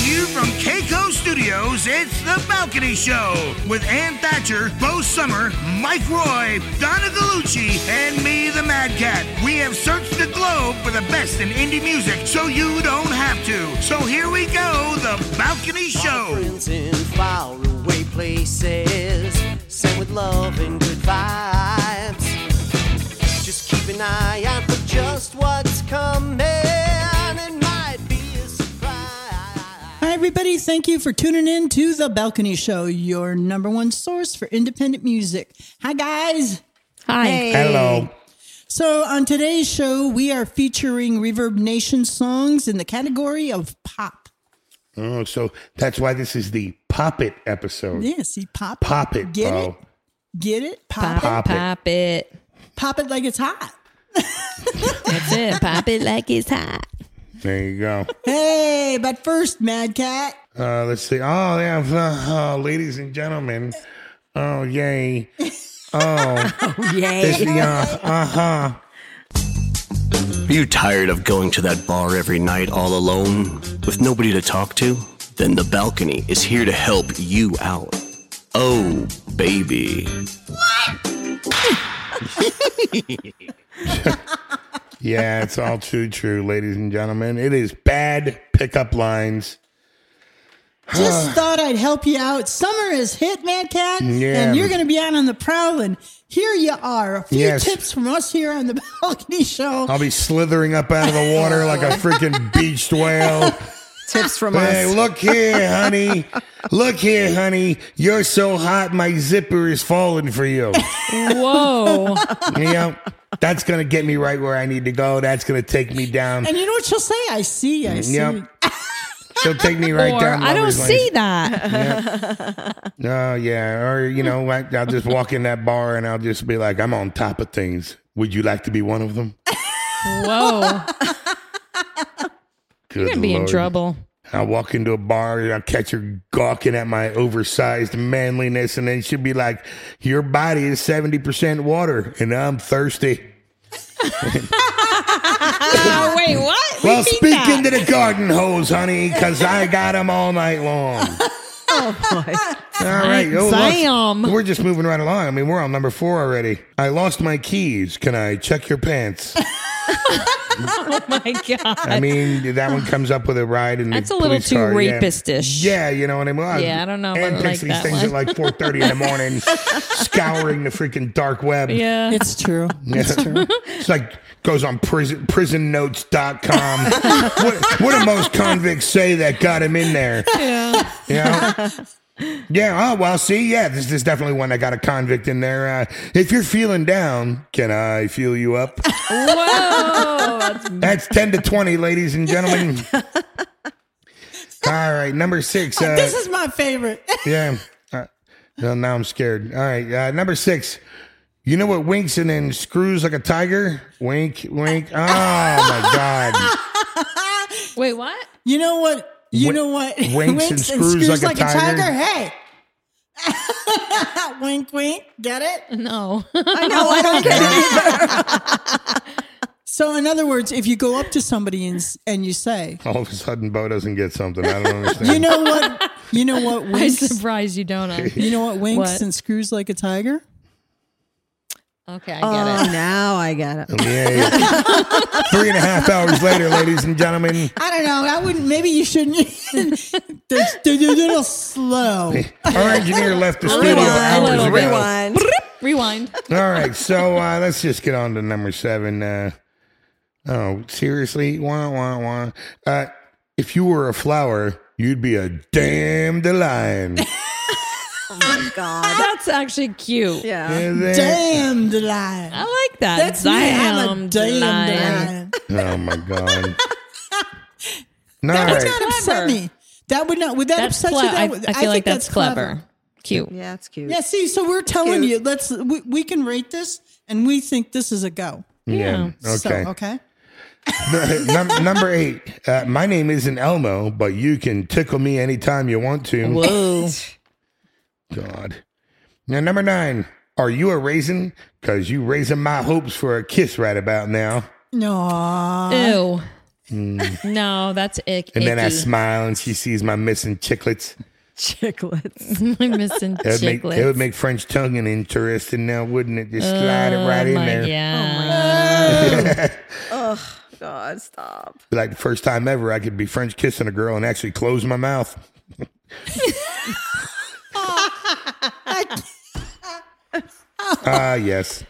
to you from Keiko Studios, it's The Balcony Show with Ann Thatcher, Bo Summer, Mike Roy, Donna Galucci, and me, the Mad Cat. We have searched the globe for the best in indie music so you don't have to. So here we go, The Balcony Show. Friends in faraway places, sent with love and good vibes. Just keep an eye out for just what's coming. Everybody. Thank you for tuning in to The Balcony Show, your number one source for independent music. Hi, guys. Hi. Hello. So, on today's show, we are featuring ReverbNation songs in the category of pop. Oh, so that's why this is the Pop It episode. Yeah, see, pop. Pop it, Get bro. it? Get it? Pop, Pop, it. Pop it. pop it. Pop it like it's hot. That's it. Pop it like it's hot. There you go. Hey, but first, Mad Cat. Uh, let's see. Oh, yeah. Uh, ladies and gentlemen. Oh, yay. Oh, Yay. this, yeah. Uh huh. Are you tired of going to that bar every night all alone with nobody to talk to? Then the balcony is here to help you out. Oh, baby. Yeah, it's all too true, ladies and gentlemen. It is bad pickup lines. Just thought I'd help you out. Summer is hit, Mad Cat, Yeah. and you're going to be out on the prowl. And here you are. A few Yes. tips from us here on the Balcony Show. I'll be slithering up out of the water like a freaking beached whale. Tips from us. Hey, look here, honey. Look here, honey. You're so hot, my zipper is falling for you. Whoa. you know, that's going to get me right where I need to go. That's going to take me down. And you know what she'll say? I see, I see. Yep. She'll take me right or down. I don't Lover's Lane. see that. Oh, yeah. Or, you know, what? I'll just walk in that bar and I'll just be like, I'm on top of things. Would you like to be one of them? Whoa. Good You're going to be in trouble. I'll walk into a bar and I'll catch her gawking at my oversized manliness, and then she'll be like, Your body is 70% water, and I'm thirsty. Oh, wait, what? Well, Repeat speak that. into the garden hose, honey, because I got them all night long. Oh, all right. Oh, look, Damn. we're just moving right along. I mean, we're on number four already. I lost my keys. Can I check your pants? Oh, my God. I mean, that one comes up with a ride and That's a little too car, rapistish. Yeah, you know what I mean. Yeah, I don't know if And I picks like these that things one. at like four thirty in the morning, scouring the freaking dark web. Yeah. It's true. It's true. It's like goes on prison prisonnotes.com. what, what do most convicts say that got him in there? yeah. You know? Yeah, oh well, see, yeah, this is definitely one that got a convict in there. Uh, if you're feeling down, can I feel you up? Whoa. That's That's 10 to 20, ladies and gentlemen. All right, number six. Uh, this is my favorite. Yeah. Uh, well, now I'm scared. All right. Uh, number six. You know what winks and then screws like a tiger? Wink, wink. Oh, my God. Wait, what? You know what? You Wink- know what? winks and screws like a tiger. Hey. wink, wink. Get it? No. I know. I don't get it. So, in other words, if you go up to somebody and, and you say, All of a sudden, Bo doesn't get something. I don't understand. you know what? You know what I'm winks? surprised you don't. Know. You know what winks What? and screws like a tiger? Okay, I get Oh, it. now I get it. Yeah, yeah. Three and a half hours later, ladies and gentlemen, I don't know. I wouldn't. Maybe you shouldn't. They're, they're a little slow. our engineer left the studio Rewind. hours ago. Rewind. Rewind. All right, so uh, let's just get on to number seven. Uh, oh, seriously? Wah, wah, wah. Uh, if you were a flower, you'd be a damn lion. Oh my God. That's actually cute. Yeah. Is it? Damned lion. I like that. That's me. I'm Damn damned lion. lion. Oh my god. No, That all would right. not upset Clever. me. That would not. Would that That's upset cle- you? I, That would, I feel think like that's, clever. Cute. Yeah, it's cute. Yeah. See, so we're telling cute. you. Let's. We, we can rate this, and we think this is a go. Yeah. So, Okay. okay. Num- number eight. Uh, my name isn't Elmo, but you can tickle me anytime you want to. Whoa. God. Now, number nine. Are you a raisin? Because you raising my hopes for a kiss right about now. No. Ew. Mm. No, that's ick. And then I smile and she sees my missing chiclets. Chiclets. I'm missing It would, make, it would make French tonguing interesting now, wouldn't it? Just slide it right oh in my there. God. Oh God, stop. Like the first time ever, I could be French kissing a girl and actually close my mouth. Ah, yes.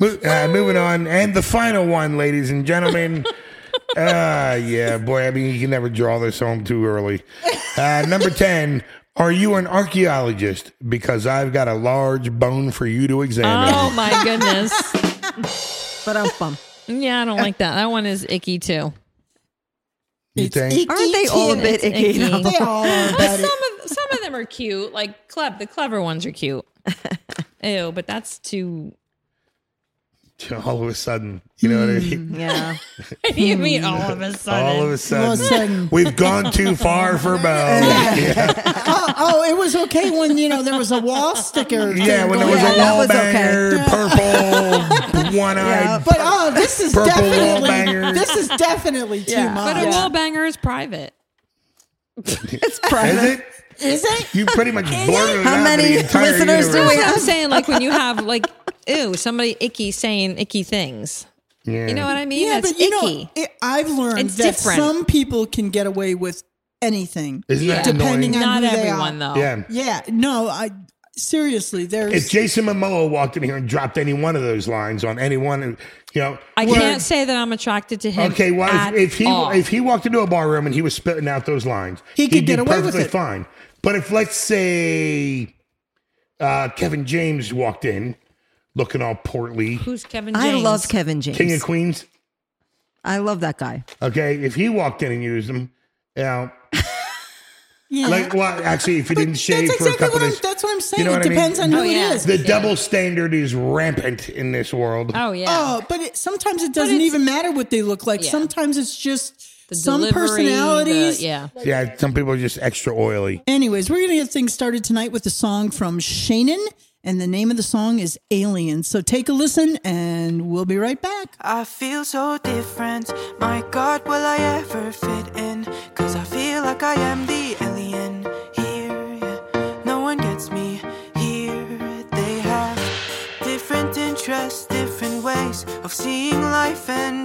Mo- uh, moving on. And the final one, ladies and gentlemen. Ah, yeah, boy. I mean, you can never draw this home too early. Uh, number 10. Are you an archaeologist? Because I've got a large bone for you to examine. Oh my goodness. But I'm bum. Yeah, I don't like that. That one is icky too. You It's think? icky Aren't they all a bit It's icky? icky. though? They all are But some of some of them are cute. Like clev the clever ones are cute. Ew, but that's too All of a sudden. You know what I mean? Hmm, yeah. you mean all of a sudden. All of a All of sudden. a sudden. We've gone too far for Bo. Yeah, Oh, oh, it was okay when you know there was a wall sticker. yeah when there was on. a that wall was banger, purple, one eyed. But oh, this is Purple definitely banger. this is definitely too Yeah. much. but a wall banger is private. It's Is private. it? is it? You pretty much blurted it How out to many the entire listeners do universe. we That's what I'm saying. Like when you have like ew, somebody icky saying icky things. Yeah. You know what I mean? Yeah, That's but you icky. know, it, I've learned It's that different. some people can get away with anything, Isn't that depending annoying? on Not who they everyone are. though. Yeah. Yeah, no, I seriously, there's If Jason Momoa walked in here and dropped any one of those lines on anyone, you know, I well, can't say that I'm attracted to him. Okay, well, at if, if he all. if he walked into a bar room and he was spitting out those lines, He could he'd get be away with it. fine. But if let's say uh, Kevin James walked in, looking all portly, who's Kevin James? I love Kevin James. King of Queens. I love that guy. Okay, if he walked in and used them, you know, yeah. like well, actually, if you didn't shave that's for a exactly couple what I'm, days, that's what I'm saying. You know it what I mean? depends on oh, who Oh, it yeah. is. the double standard is rampant in this world. Oh yeah. Oh, but it, sometimes it doesn't even matter what they look like. Yeah. Sometimes it's just the some delivery, personalities. the- yeah. Yeah, some people are just extra oily. Anyways, we're gonna get things started tonight with a song from Shayan, and the name of the song is Alien. So take a listen, and we'll be right back. I feel so different. My God, will I ever fit in? Cause I feel like I am the of seeing life and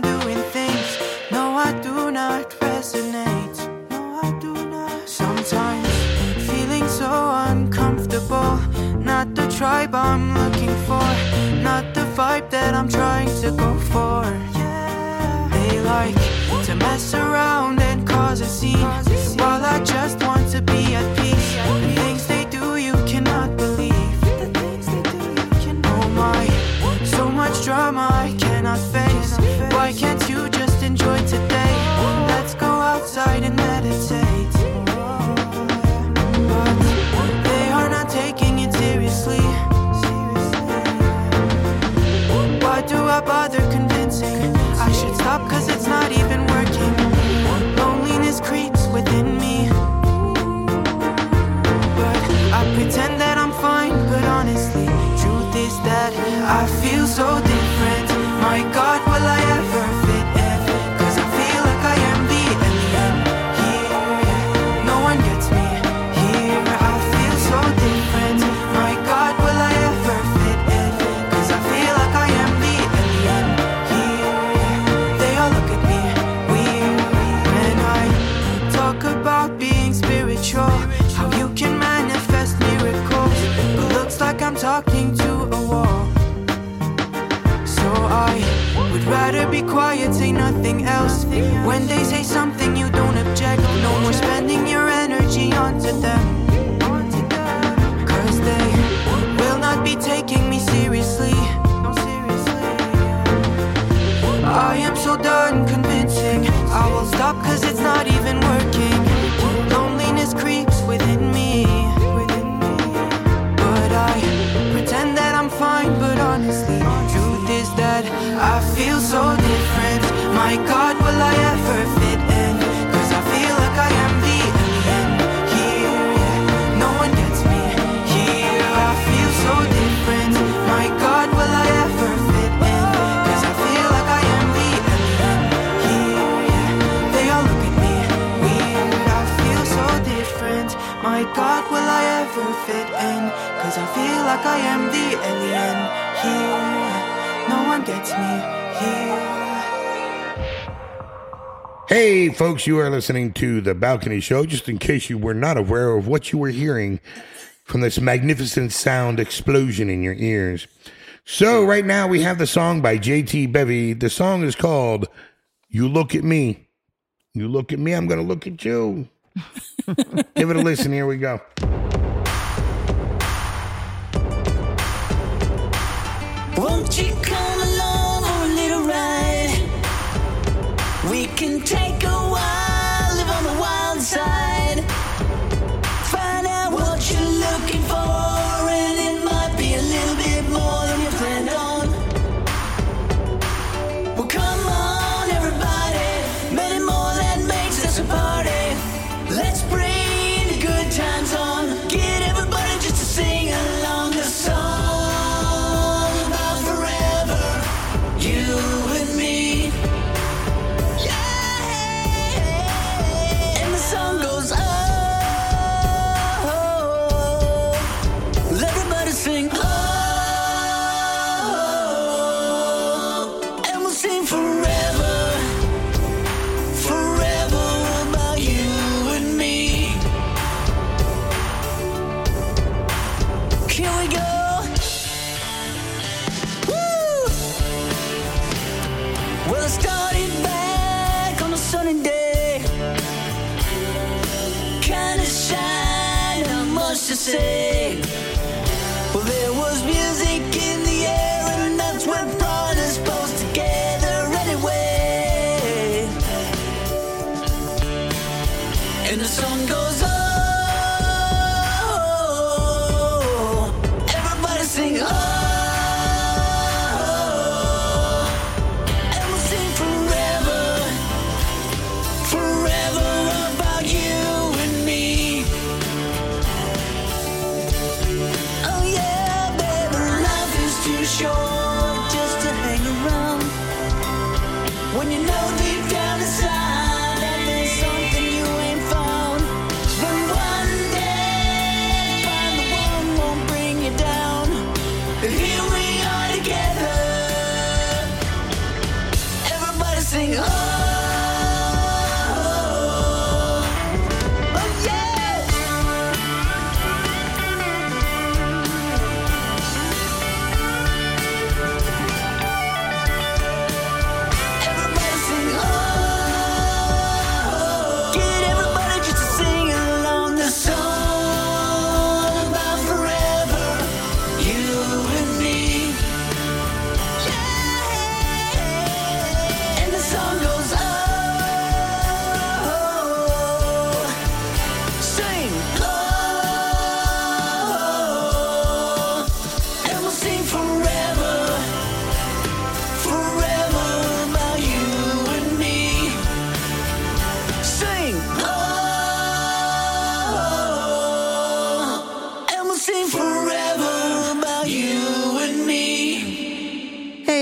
I pretend that I'm fine, but honestly, truth is that I feel so different. My God, will I like I am the alien here. No one gets me here. Hey, folks, you are listening to The Balcony Show. Just in case you were not aware of what you were hearing from this magnificent sound explosion in your ears. So, right now we have the song by JT Bevy. The song is called You Look at Me. You look at me, I'm going to look at you. Give it a listen. Here we go. Won't you come?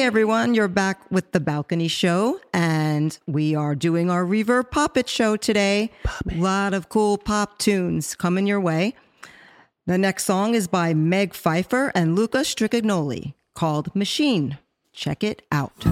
everyone. You're back with The Balcony Show, and we are doing our reverb poppet show today. A lot of cool pop tunes coming your way. The next song is by Meg Pfeiffer and Luca Stricagnoli called Machine. Check it out.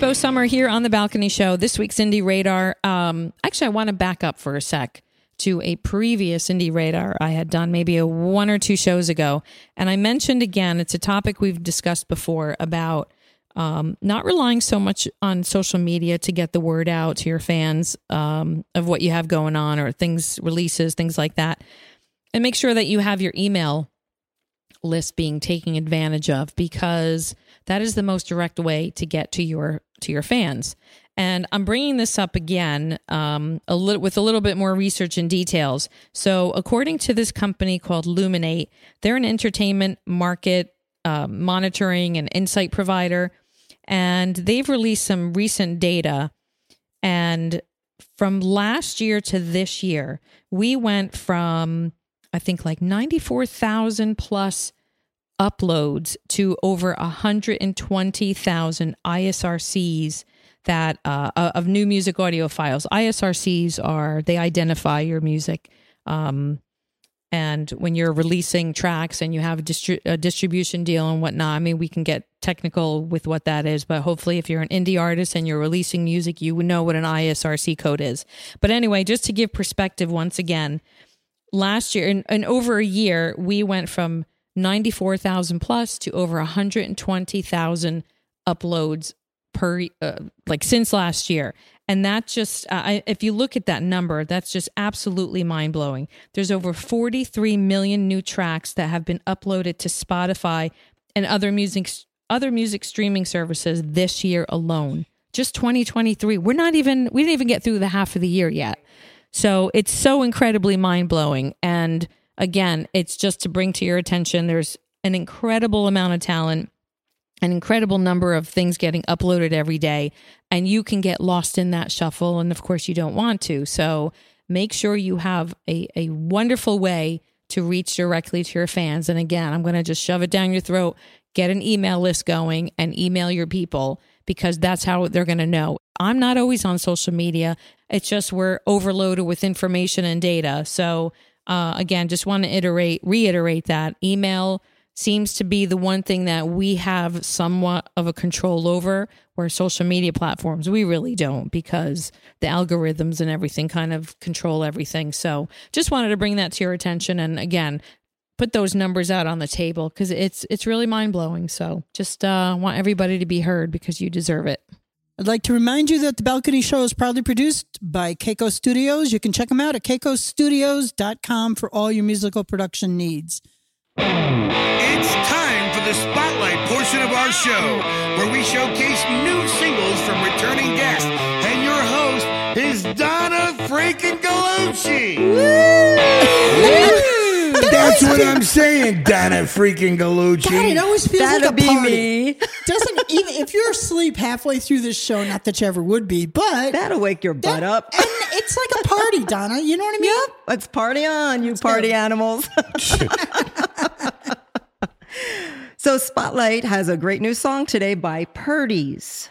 Bo Summer here on the Balcony Show. This week's Indie Radar. Um, actually, I want to back up for a sec to a previous Indie Radar I had done maybe a one or two shows ago, and I mentioned again it's a topic we've discussed before about um, not relying so much on social media to get the word out to your fans um, of what you have going on or things releases things like that, and make sure that you have your email list being taken advantage of because that is the most direct way to get to your to your fans. And i'm bringing this up again um, a with a little bit more research and details. So according to this company called luminate they're an entertainment market uh, monitoring and insight provider. And they've released some recent data. And from last year to this year we went from I think like 94,000 plus uploads to over 120,000 ISRCs that uh, of new music audio files. ISRCs are they identify your music. Um, and when you're releasing tracks and you have a, distri- a distribution deal and whatnot, I mean, we can get technical with what that is, but hopefully, if you're an indie artist and you're releasing music, you would know what an ISRC code is. But anyway, just to give perspective once again, last year in, in over a year we went from 94,000 plus to over 120,000 uploads per uh, like since last year. And that just uh, if you look at that number that's just absolutely mind-blowing. There's over 43 million new tracks that have been uploaded to spotify and other music other music streaming services this year alone. Just 2023 we're not even we didn't even get through the half of the year yet. So it's so incredibly mind blowing. And again, it's just to bring to your attention there's an incredible amount of talent, an incredible number of things getting uploaded every day, and you can get lost in that shuffle. And of course, you don't want to. So make sure you have a, a wonderful way to reach directly to your fans. And again, I'm going to just shove it down your throat, get an email list going, and email your people because that's how they're going to know. I'm not always on social media. It's just we're overloaded with information and data. So uh, again, just want to iterate, reiterate that. Email seems to be the one thing that we have somewhat of a control over where social media platforms we really don't because the algorithms and everything kind of control everything. So just wanted to bring that to your attention and again put those numbers out on the table because it's it's really mind-blowing. So just uh, want everybody to be heard because you deserve it I'd like to remind you that the Balcony Show is proudly produced by Keiko Studios. You can check them out at keikostudios.com for all your musical production needs. It's time for the spotlight portion of our show, where we showcase new singles from returning guests. And your host is Donna freaking Galucci. That's what I'm saying, Donna freaking Galucci. God, it always feels That'll like a be party. me. Doesn't even if you're asleep halfway through this show, not that you ever would be, but That'll wake your butt up. and it's like a party, Donna. You know what I mean? Yep. Let's party on, you party animals. so, Spotlight has a great new song today by Perdys.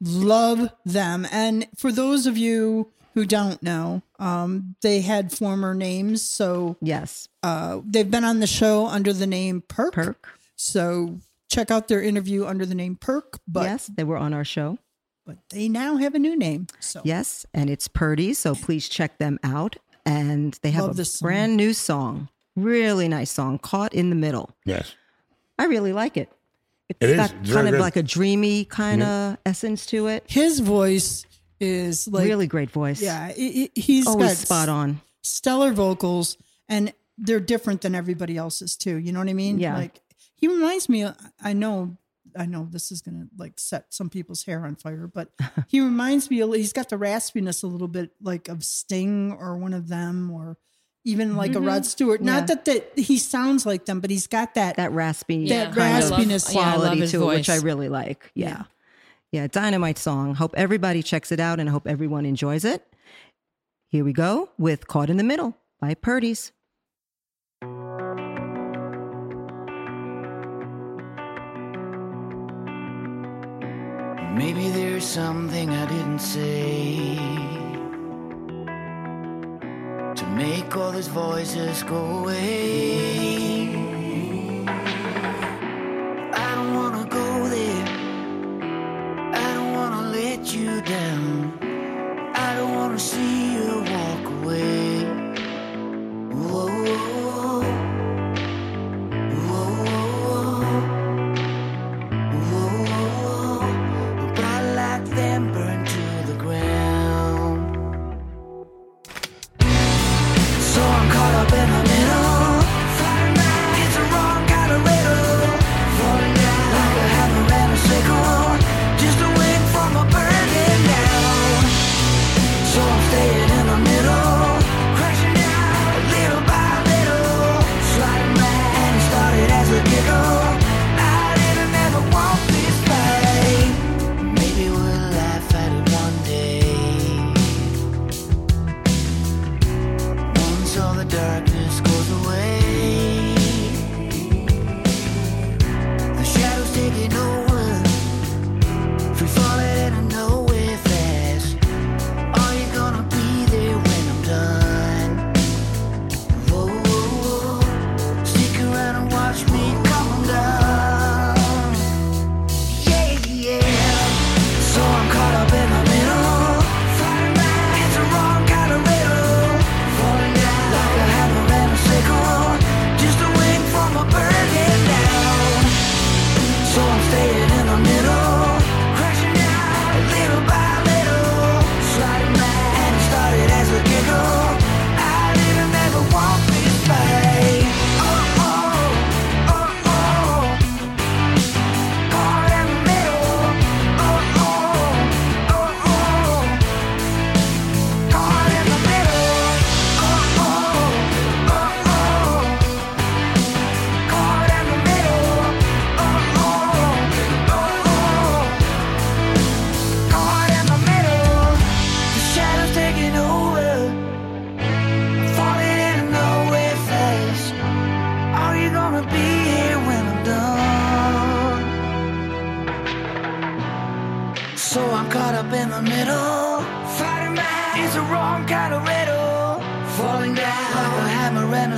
Love them. And for those of you who don't know, um, they had former names. So Yes. uh, they've been on the show under the name Perk. Perk. So check out their interview under the name Perk. But yes, they were on our show. but they now have a new name. So Yes, and it's Purdy. So, please check them out. And they have Love a this brand new song. Really nice song, Caught in the Middle. Yes. I really like it. It's It is. got It's very kind of good. like a dreamy kind of essence to it. his voice is like really great voice. Yeah, he- he- he's Always got spot on. stellar vocals, and they're different than everybody else's too. You know what I mean? Yeah. Like he reminds me. I know. I know this is gonna like set some people's hair on fire, but he reminds me. He's got the raspiness a little bit like of Sting or one of them, or even like a mm-hmm. Rod Stewart. Not Yeah. that that he sounds like them, but he's got that. That raspy, That kind of raspiness. Yeah, I love quality his to it, which I really like. Yeah. Yeah. Dynamite song. Hope everybody checks it out and I hope everyone enjoys it. Here we go with Caught in the Middle by Perdys. Maybe there's something I didn't say to make all those voices go away. You down. I don't wanna see you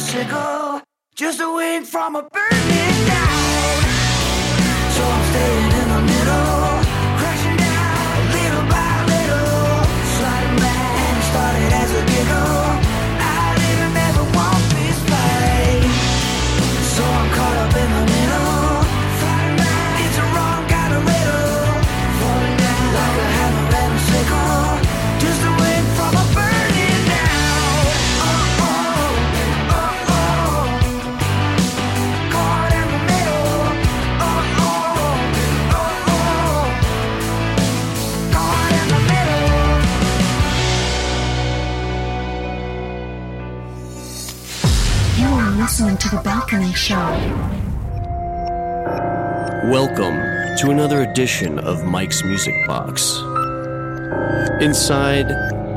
sickle. Just a wing from a burning down. Are listening to The Balcony Show. Welcome to another edition of Mike's Music Box. Inside,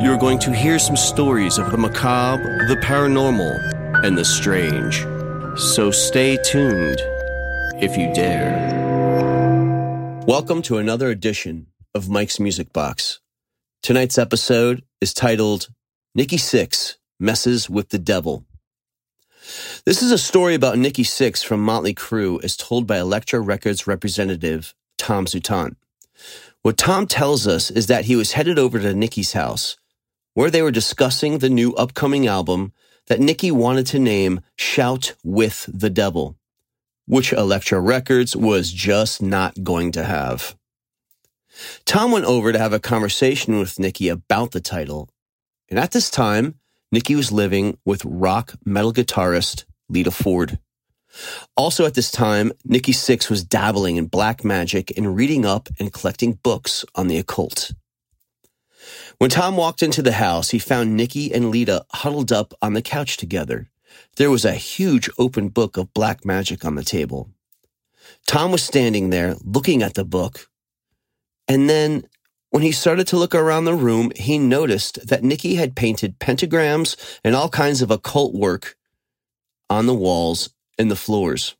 you're going to hear some stories of the macabre, the paranormal, and the strange. So stay tuned if you dare. Welcome to another edition of Mike's Music Box. Tonight's episode is titled Nikki Sixx Messes with the Devil. This is a story about Nikki Sixx from Motley Crue as told by Elektra Records representative Tom Zutaut. What Tom tells us is that he was headed over to Nikki's house, where they were discussing the new upcoming album that Nikki wanted to name Shout with the Devil, which Elektra Records was just not going to have. Tom went over to have a conversation with Nikki about the title, and at this time, Nikki was living with rock metal guitarist Lita Ford. Also at this time, Nikki Sixx was dabbling in black magic and reading up and collecting books on the occult. When Tom walked into the house, he found Nikki and Lita huddled up on the couch together. There was a huge open book of black magic on the table. Tom was standing there looking at the book. And then when he started to look around the room, he noticed that Nikki had painted pentagrams and all kinds of occult work on the walls and the floors.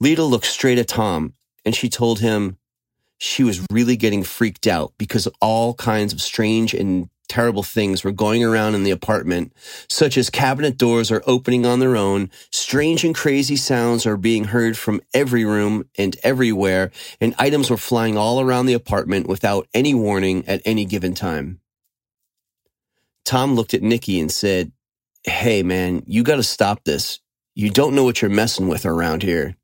Lita looked straight at Tom and she told him she was really getting freaked out because all kinds of strange and terrible things were going around in the apartment, such as cabinet doors are opening on their own, strange and crazy sounds are being heard from every room and everywhere, and items were flying all around the apartment without any warning at any given time. Tom looked at Nikki and said, Hey man, you gotta stop this. You don't know what you're messing with around here.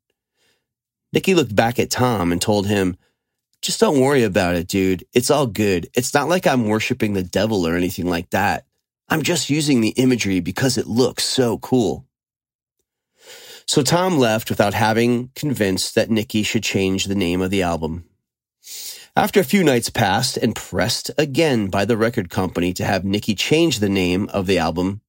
Nikki looked back at Tom and told him, just don't worry about it, dude. It's all good. It's not like I'm worshiping the devil or anything like that. I'm just using the imagery because it looks so cool. So Tom left without having convinced that Nikki should change the name of the album. After a few nights passed and pressed again by the record company to have Nikki change the name of the album,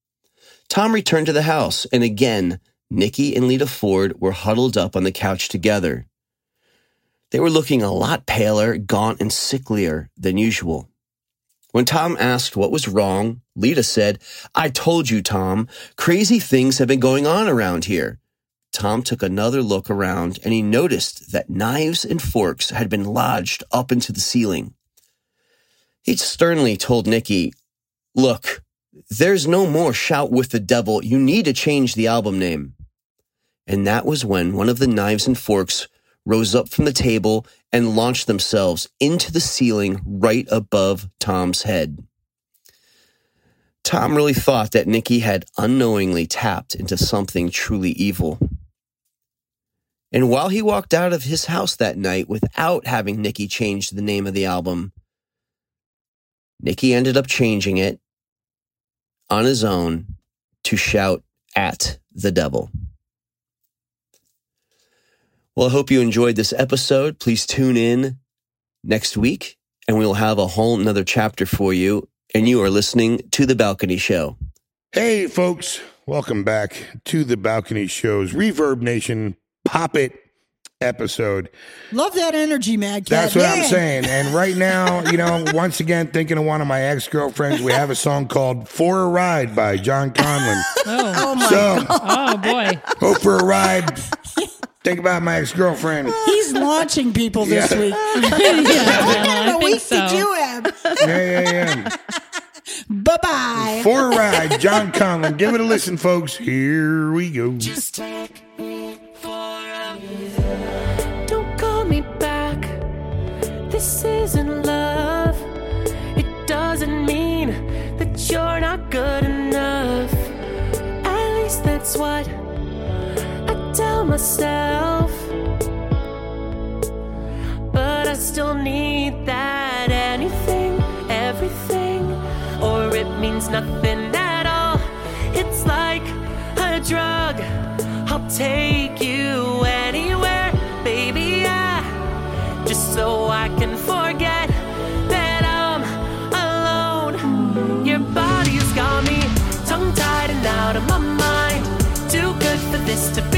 Tom returned to the house and again, Nikki and Lita Ford were huddled up on the couch together. They were looking a lot paler, gaunt, and sicklier than usual. When Tom asked what was wrong, Lita said, I told you, Tom, crazy things have been going on around here. Tom took another look around and he noticed that knives and forks had been lodged up into the ceiling. He sternly told Nikki, Look, there's no more shout with the devil. You need to change the album name. And that was when one of the knives and forks rose up from the table and launched themselves into the ceiling right above Tom's head. Tom really thought that Nikki had unknowingly tapped into something truly evil. And while he walked out of his house that night without having Nikki change the name of the album, Nikki ended up changing it on his own to shout at the devil. Well, I hope you enjoyed this episode. Please tune in next week and we will have a whole nother chapter for you. And you are listening to The Balcony Show. Hey, folks, welcome back to the Balcony Show's ReverbNation Pop It episode. Love that energy, Mad Cat. That's what I'm saying. And right now, you know, once again, thinking of one of my ex girlfriends, we have a song called For a Ride by John Conlin. Oh, my so, oh boy. go for a ride. Think about my ex girlfriend. He's launching people this Yeah. week. yeah, what I kind of think week did you have? Yeah, yeah, yeah. bye bye. For a ride, John Conlin. Give it a listen, folks. Here we go. Don't call me back. This isn't love. It doesn't mean that you're not good enough. At least that's what I tell myself. But I still need that anything, everything, or it means nothing at all. It's like a drug. I'll take you anywhere, baby. yeah, just so I can forget that I'm alone. Your body's got me tongue tied and out of my mind. Too good for this to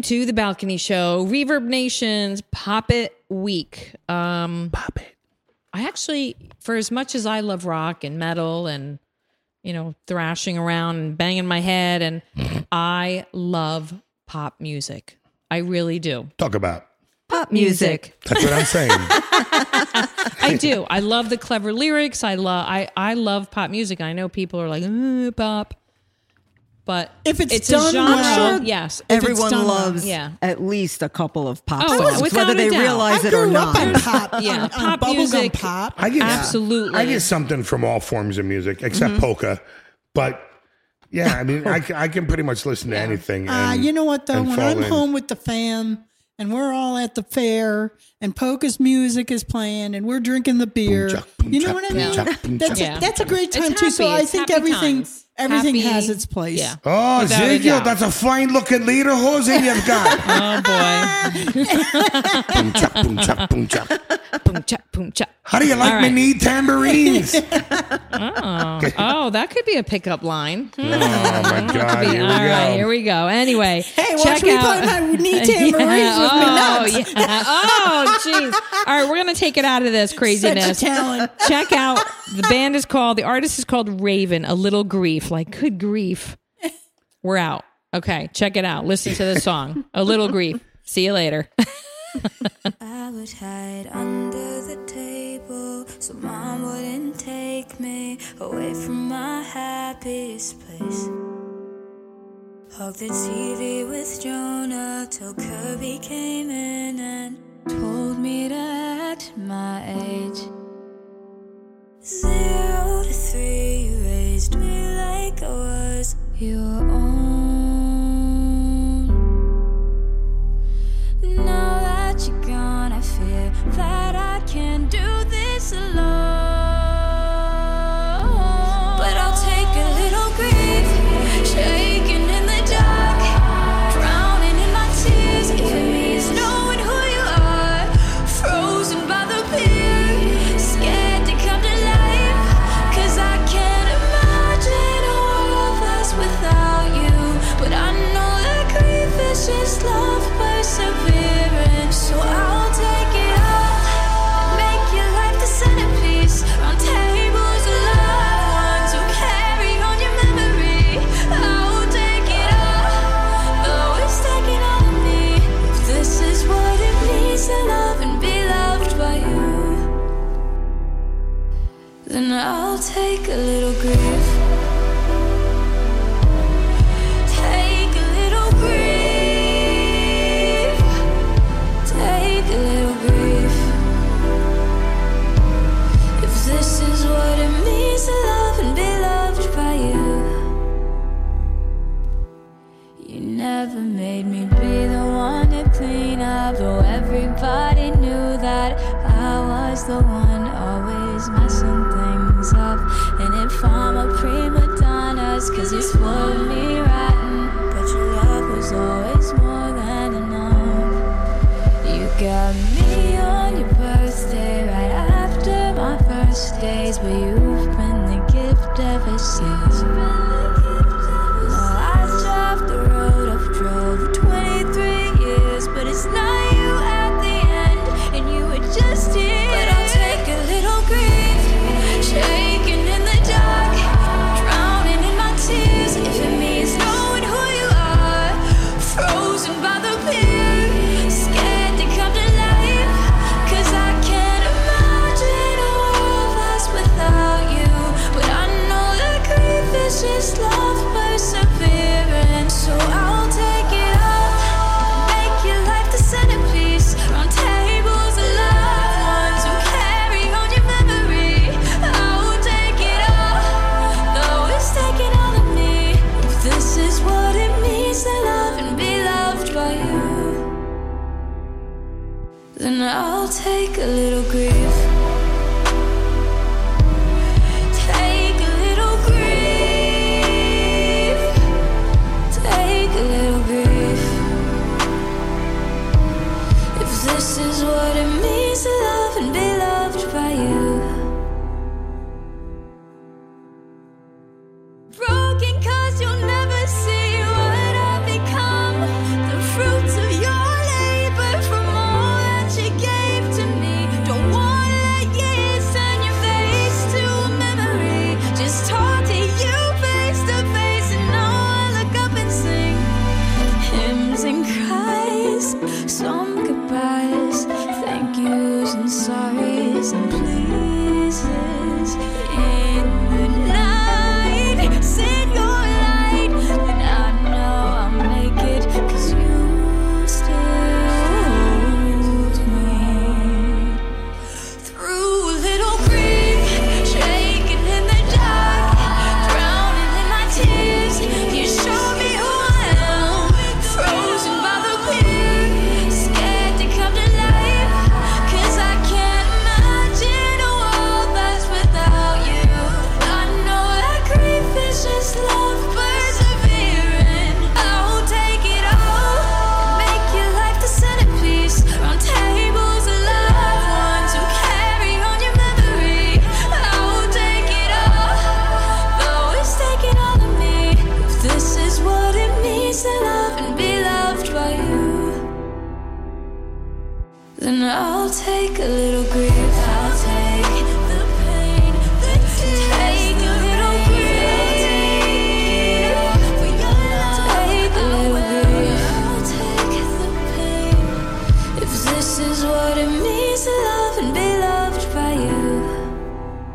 listening to The Balcony Show, ReverbNation's Pop It Week. Um, Pop It. I actually, for as much as I love rock and metal and, you know, thrashing around and banging my head, and I love pop music. I really do. Talk about. Pop music. That's what I'm saying. I do. I love the clever lyrics. I love I I love pop music. I know people are like "Uh, pop, but If it's a done genre, well, yes, Everyone done well. loves Yeah. at least a couple of pop Oh, songs, without whether they doubt. realize I it or not. pop, Yeah, on, pop on bubblegum music. pop. I get Absolutely. I get something from all forms of music except Mm-hmm. polka, but yeah, I mean, I, I can pretty much listen to anything. Uh, you know what though? When I'm in. home with the fam and we're all at the fair and Polka's music is playing and we're drinking the beer, chuck, boom you know chuck, what I mean? chuck, That's chuck. a, that's a great It's time too. So happy. I It's think happy everything times. Everything Happy- has its place. Yeah. Oh, Without a Ezekiel, doubt. that's a fine looking leader, Jose. You've got Oh boy. boom chuck, boom chuck, boom chuck. boom cha boom cha. How do you like All me right. knee tambourines? Oh, oh, that could be a pickup line. Hmm. oh my God! Here we All right, go. here we go. Anyway, Hey, watch check me out. play my knee tambourines with me oh, nuts. yeah. Oh, jeez. All right, we're gonna take it out of this craziness. Such a talent. Check out the band is called the artist is called Rayven. A little grief, like good grief. We're out. Okay, check it out. Listen to the song. A little grief. See you later. I would hide under the table so mom wouldn't take me away from my happiest place. Hug the TV with Jonah till Kirby came in and told me to act my age. Zero to three, raised me like I was your own. Take a little grief. But you've been the gift ever since. could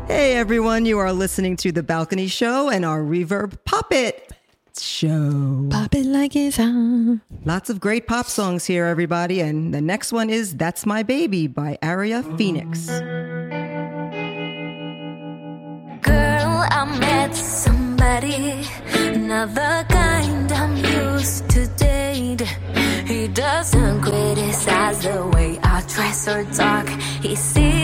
Hey everyone, you are listening to The Balcony Show and our Reverb Pop It show. Pop it like it's hot. Lots of great pop songs here, everybody. And the next one is That's My Baby by Aria Fenix. Girl, I met somebody, another kind I'm used to date. He doesn't criticize the way I dress or talk. He sees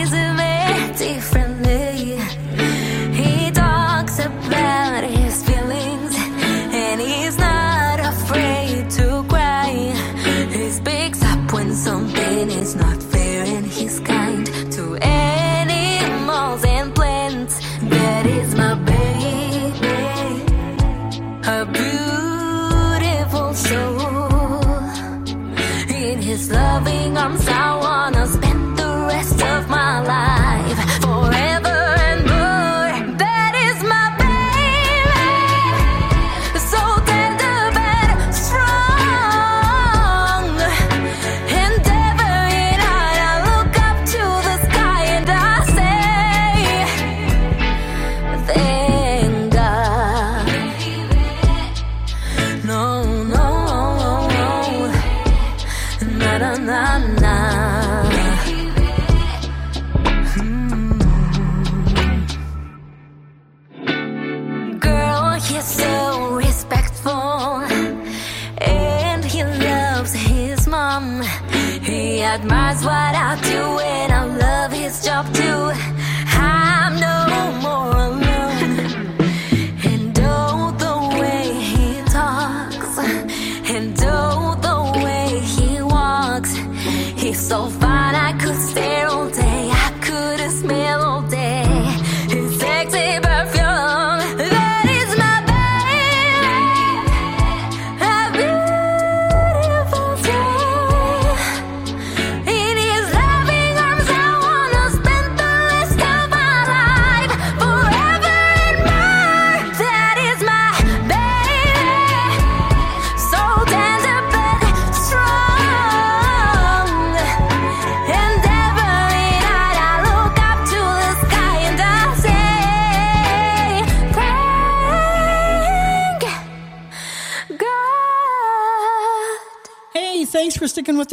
eyes what?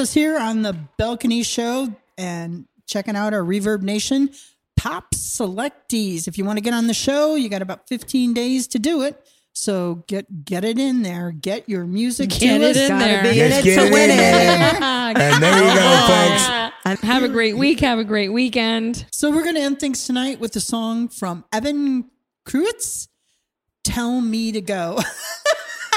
us here on the Balcony Show and checking out our ReverbNation Pop Selectees. If you want to get on the show, you got about 15 days to do it. So get get it in there. Get your music get it us. in Gotta there. Be in get it to win it. and there you go, folks. Have a great week. Have a great weekend. So we're gonna end things tonight with a song from Evan Kreutz. Tell me to go.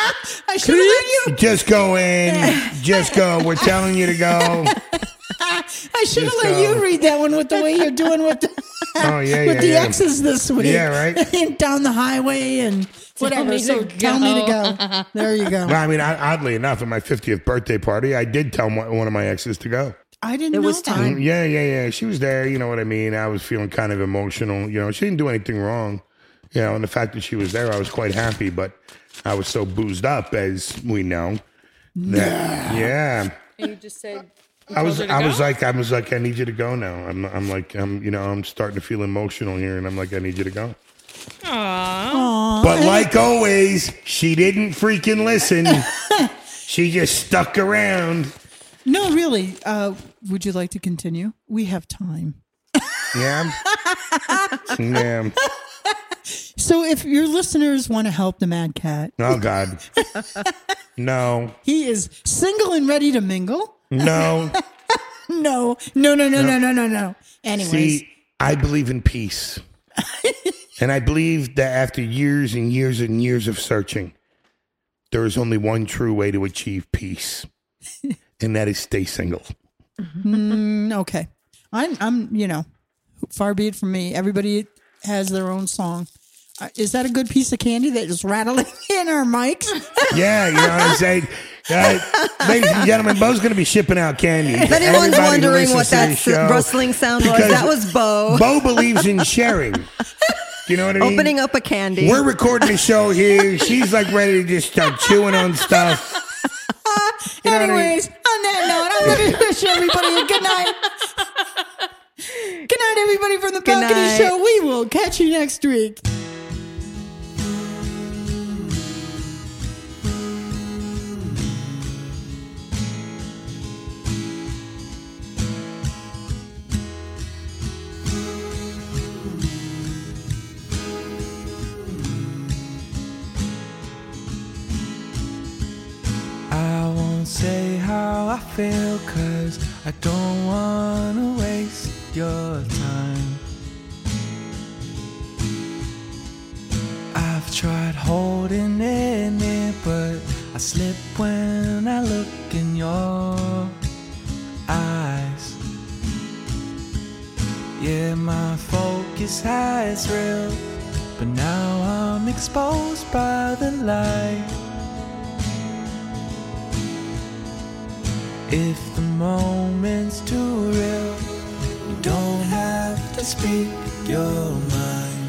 I should have let you. Just go in. Just go. We're telling you to go. I should have let go. you read that one with the way you're doing with the, Oh, yeah, with yeah, the yeah. X's this week. Yeah, right. and down the highway and whatever. me so to tell me to go. go. There you go. Well, I mean, I, oddly enough, at my 50th birthday party, I did tell one one of my exes to go. I didn't It know was that. time. Mm, yeah, yeah, yeah. She was there. You know what I mean? I was feeling kind of emotional. You know, she didn't do anything wrong. You know, and the fact that she was there, I was quite happy. But I was so boozed up, as we know. That, yeah. You just said. I was, I was like, I was like, I need you to go now. I'm, I'm like, I'm, you know, I'm starting to feel emotional here, and I'm like, I need you to go. Aww. But like always, she didn't freaking listen. she just stuck around. No, really. Uh, would you like to continue? We have time. Yeah. yeah. So if your listeners want to help the Mad Cat, Oh God. No. he is single and ready to mingle. No. No, no, no, no, no, no, no, no. Anyways, See, I believe in peace. and I believe that after years and years and years of searching, there is only one true way to achieve peace. and that is stay single. Mm, okay. I'm, I'm, you know, far be it from me. Everybody has their own song. Uh, is that a good piece of candy that is rattling in our mics? Yeah, you know what I'm saying? Uh, ladies and gentlemen, Bo's going to be shipping out candy. If anyone's wondering what that show, rustling sound was, that was Bo Bo believes in sharing. You know what I mean? opening up a candy. We're recording the show here. She's like ready to just start chewing on stuff. You know what I mean? Anyways, on that note, I'm going to wish everybody a good night. Good night, everybody from the Good Balcony night. Show. We will catch you next week. Say how I feel cause I don't wanna waste your time. I've tried holding in it in, but I slip when I look in your eyes. Yeah, my focus has real, but now I'm exposed by the light. If the moment's too real, you don't have to speak your mind.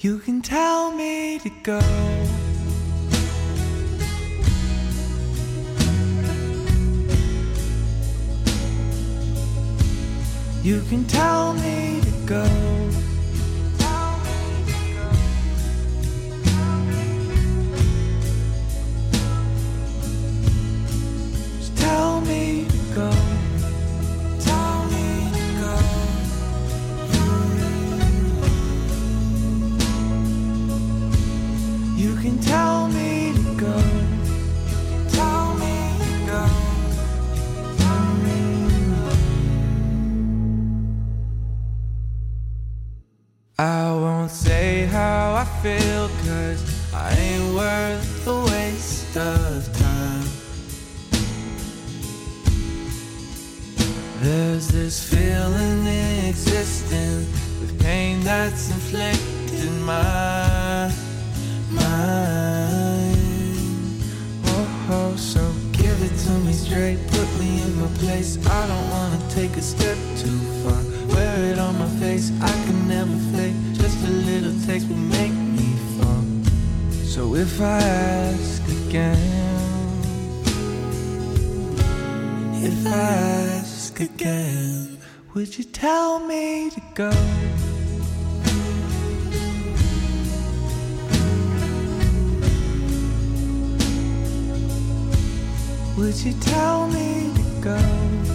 You can tell me to go. You can tell me to go. If I ask again, if I ask again, would you tell me to go? Would you tell me to go?